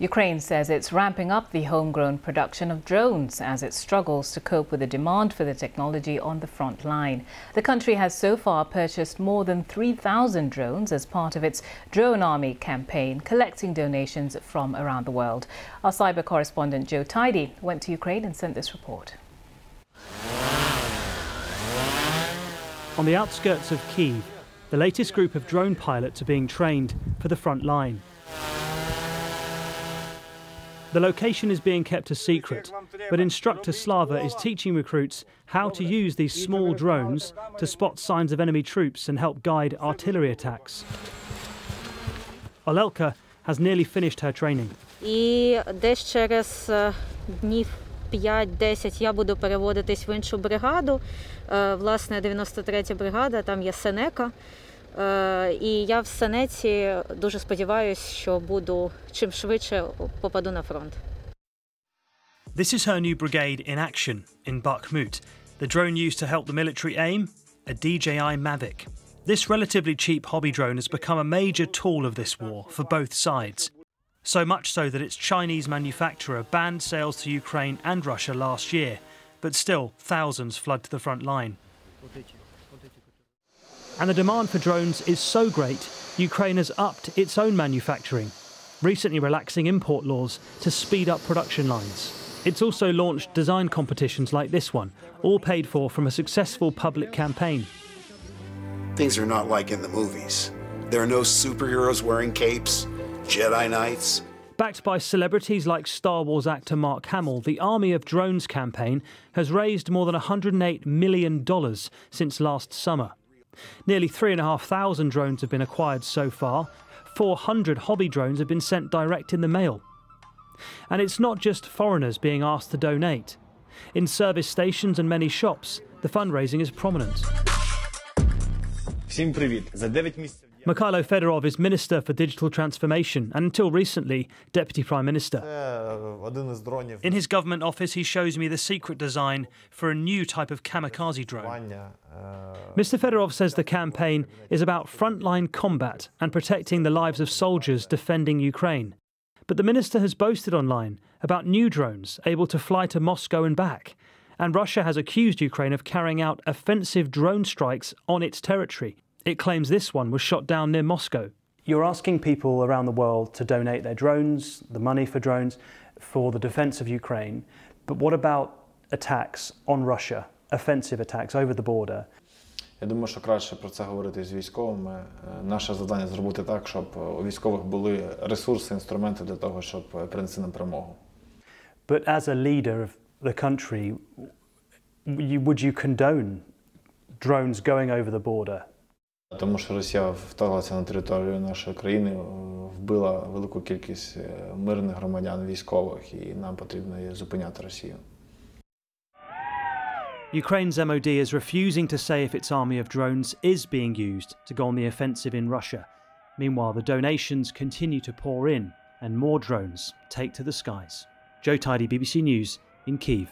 Ukraine says it's ramping up the homegrown production of drones as it struggles to cope with the demand for the technology on the front line. The country has so far purchased more than 3,000 drones as part of its Drone Army campaign, collecting donations from around the world. Our cyber correspondent Joe Tidy went to Ukraine and sent this report. On the outskirts of Kiev, the latest group of drone pilots are being trained for the front line. The location is being kept a secret, but instructor Slava is teaching recruits how to use these small drones to spot signs of enemy troops and help guide artillery attacks. Olelka has nearly finished her training. І десь через днів 5-10 я буду переводитись в іншу бригаду. Власне, 93 бригада, там є Сенека. І я в Сенеці дуже сподіваюся, що буду чим швидше попаду на фронт. This is her new brigade in action in Bakhmut. The drone used to help the military aim, a DJI Mavic. This relatively cheap hobby drone has become a major tool of this war for both sides. So much so that its Chinese manufacturer banned sales to Ukraine and Russia last year, but still thousands flood to the front line. And the demand for drones is so great, Ukraine has upped its own manufacturing, recently relaxing import laws to speed up production lines. It's also launched design competitions like this one, all paid for from a successful public campaign. Things are not like in the movies. There are no superheroes wearing capes, Jedi Knights. Backed by celebrities like Star Wars actor Mark Hamill, the Army of Drones campaign has raised more than $108 million since last summer. Nearly 3,500 drones have been acquired so far. 400 hobby drones have been sent direct in the mail. And it's not just foreigners being asked to donate. In service stations and many shops, the fundraising is prominent. Всім привіт! За 9 місяців Mikhailo Fedorov is Minister for Digital Transformation and until recently, Deputy Prime Minister. In his government office, he shows me the secret design for a new type of kamikaze drone. Mr. Fedorov says the campaign is about frontline combat and protecting the lives of soldiers defending Ukraine. But the minister has boasted online about new drones able to fly to Moscow and back. And Russia has accused Ukraine of carrying out offensive drone strikes on its territory. It claims this one was shot down near Moscow. You're asking people around the world to donate their drones, the money for drones, for the defence of Ukraine. But what about attacks on Russia, offensive attacks over the border? Я думаю, що краще про це говорити з військовими. Наше завдання зробити так, щоб у військових були ресурси, інструменти для того, щоб принести нам перемогу. But as a leader of the country, you, would you condone drones going over the border? Тому що Росія вторглася на територію нашої країни, вбила велику кількість мирних громадян, військових, і нам потрібно зупиняти Росію. Ukraine's MOD is refusing to say if its army of drones is being used to go on the offensive in Russia. Meanwhile, the donations continue to pour in and more drones take to the skies. Joe Tidy, BBC News in Kiev.